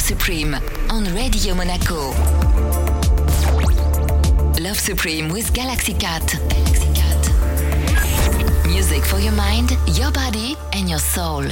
Love Supreme on Radio Monaco. Love Supreme with Galaxy Cat. Galaxy Cat. Music for your mind, your body, and your soul.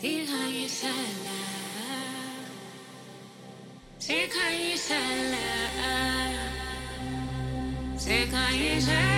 Take on your salad. Take on your salad. Take on.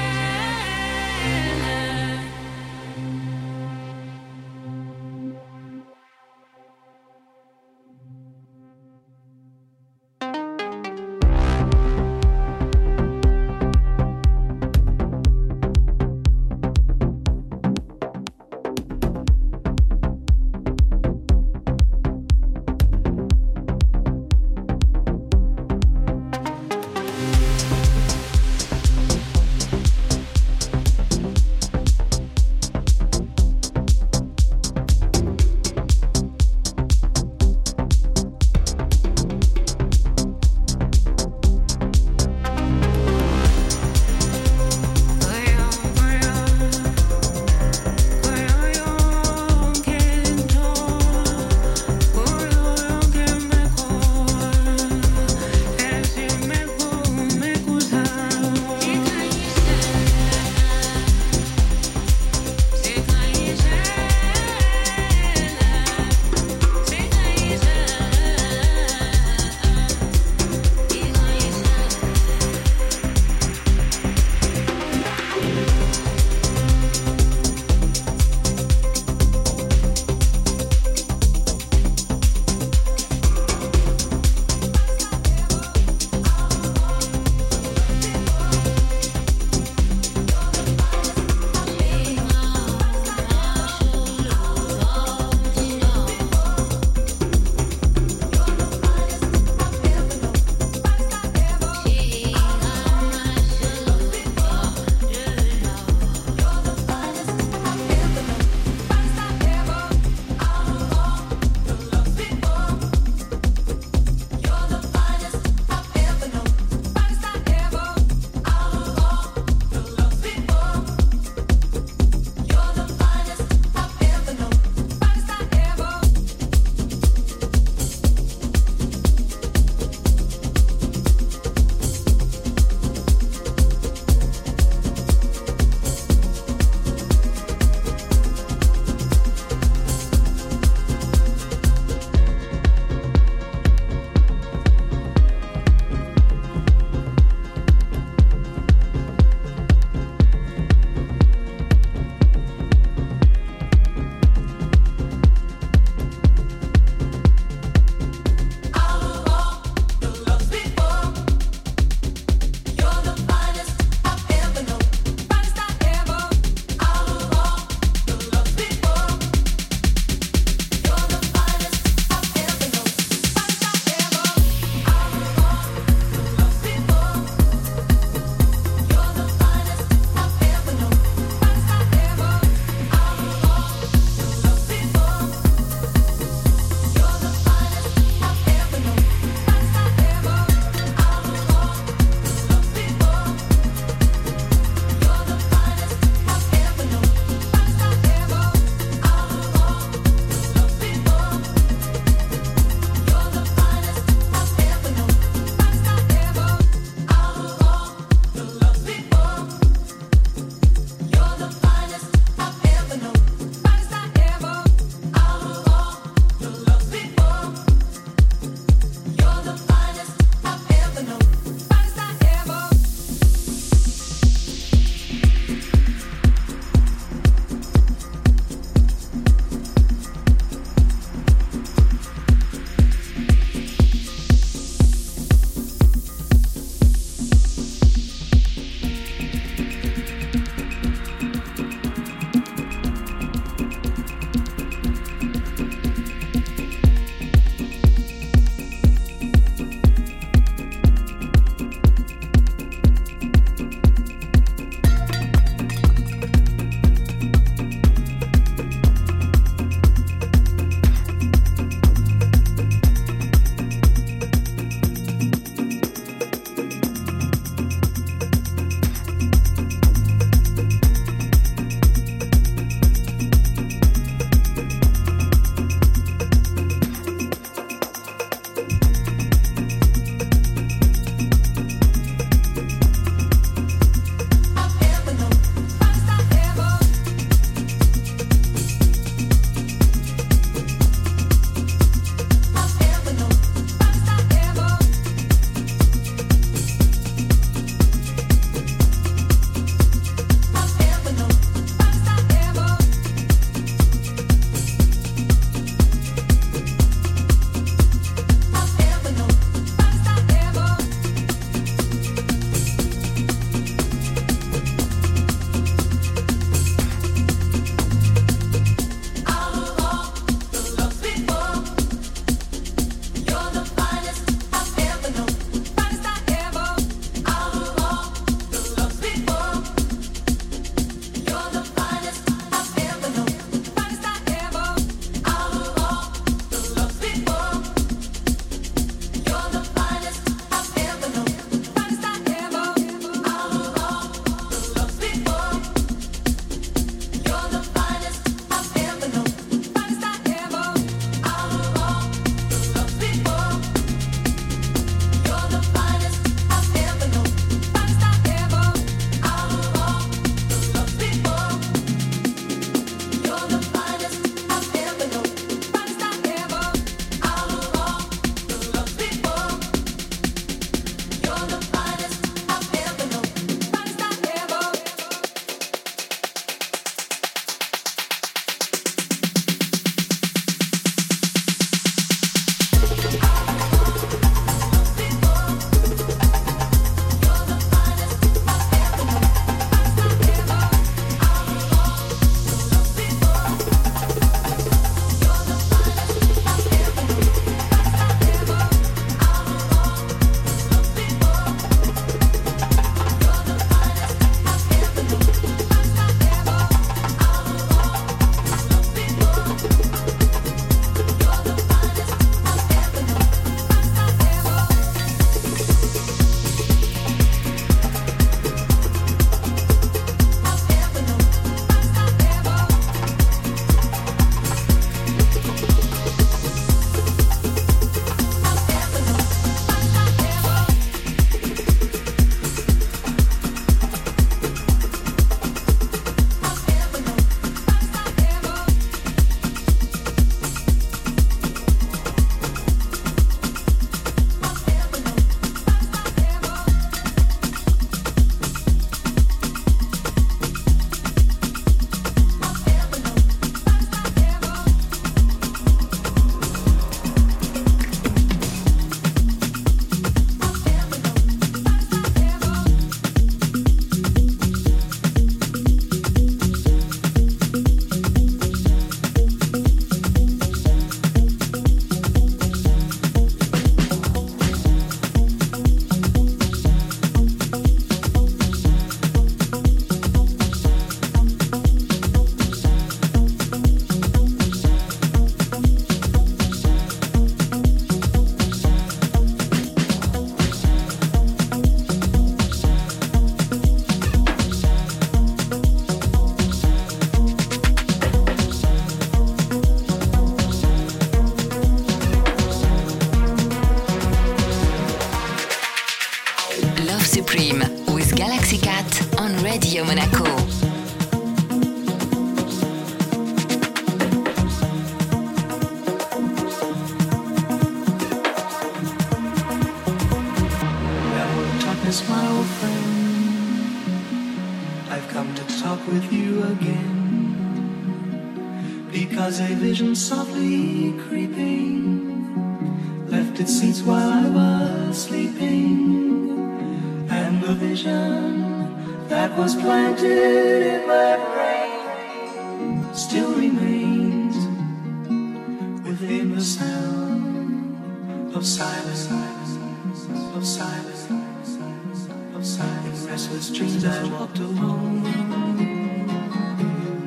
Restless dreams I walked alone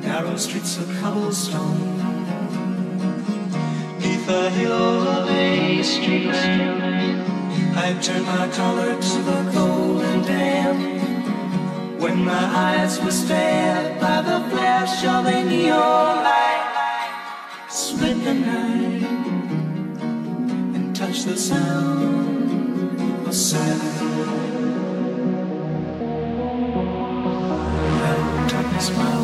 narrow streets of cobblestone. Neath the halo of a street I turned my collar to the cold and damp. When my eyes were stabbed by the flash of a neon light, split the night and touched the sound of silence. Darkness,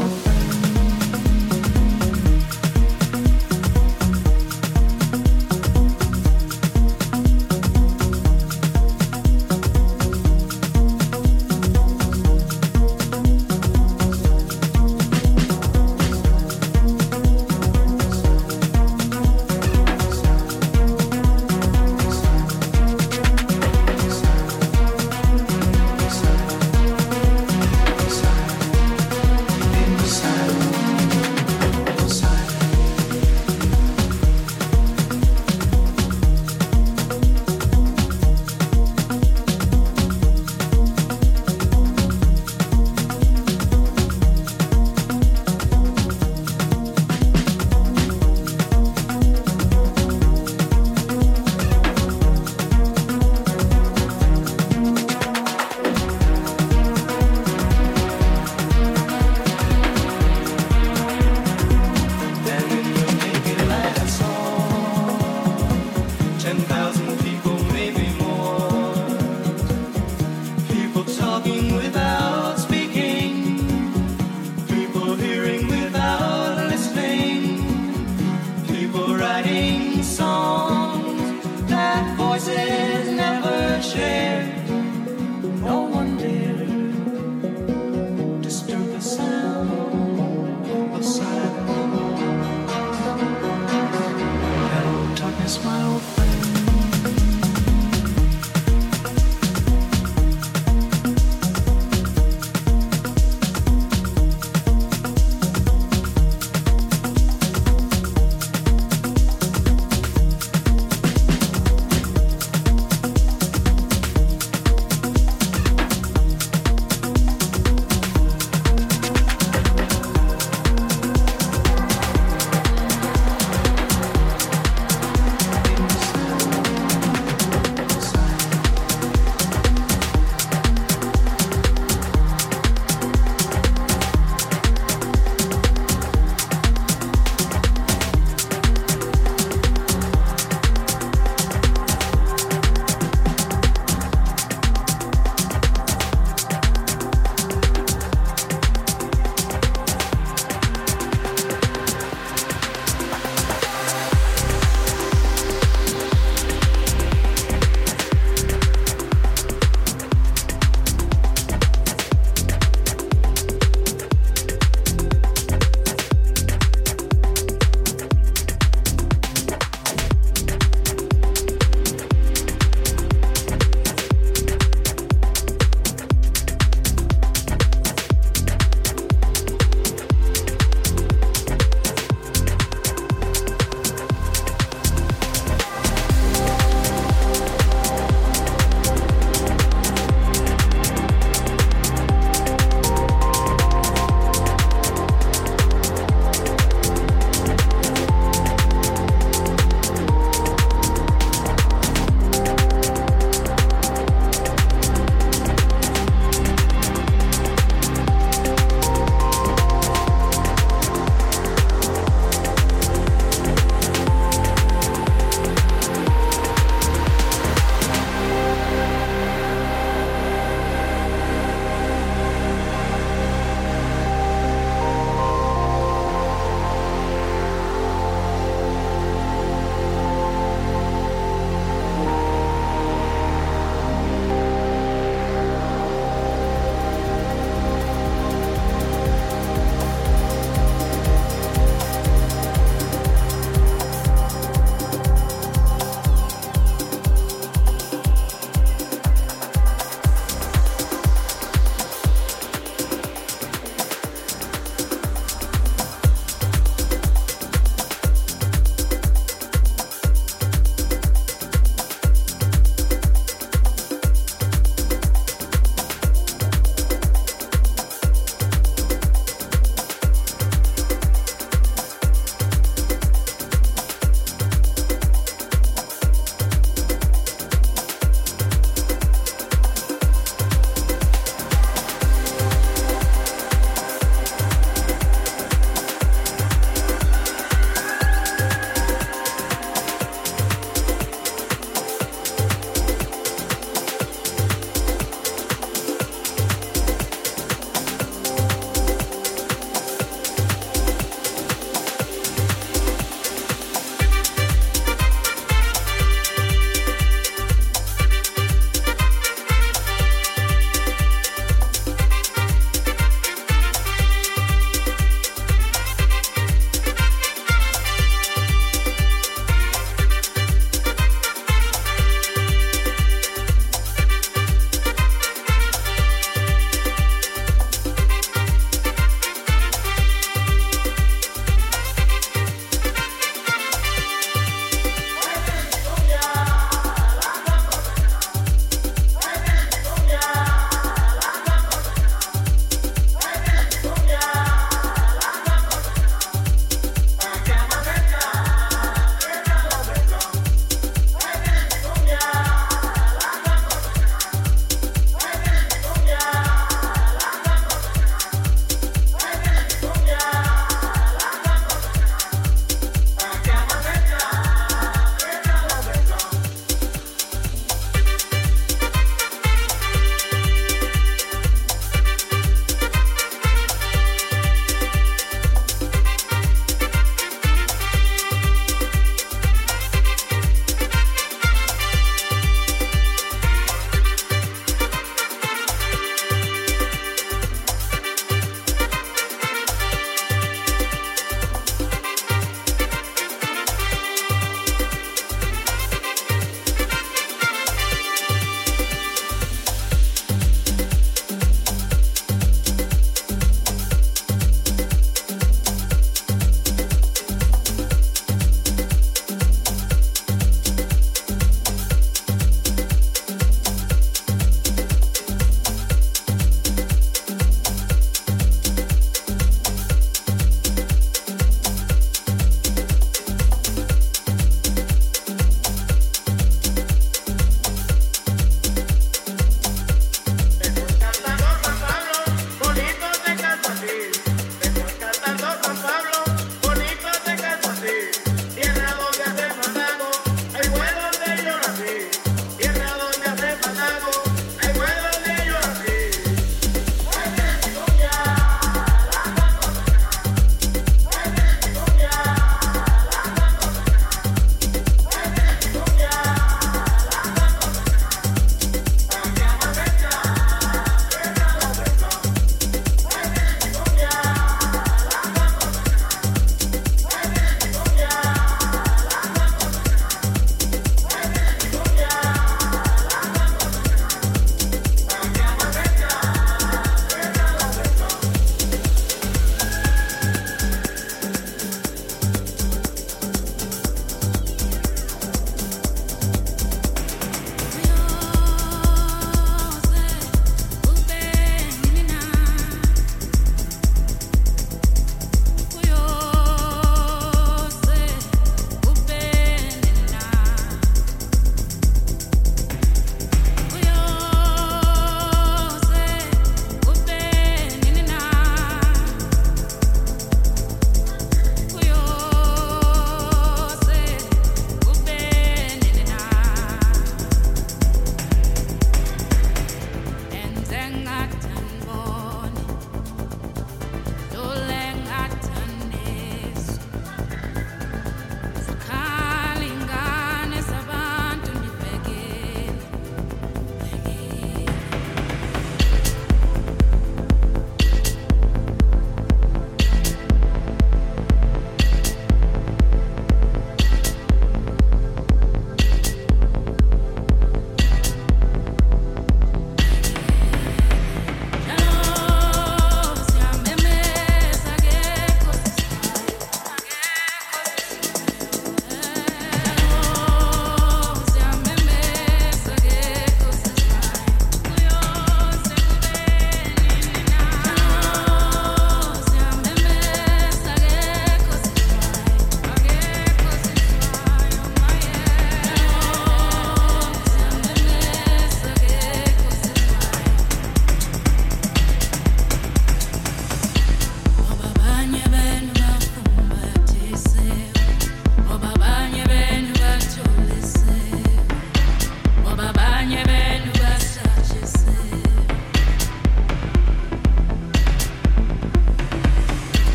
fighting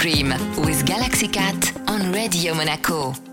Supreme with Galaxy Cat on Radio Monaco.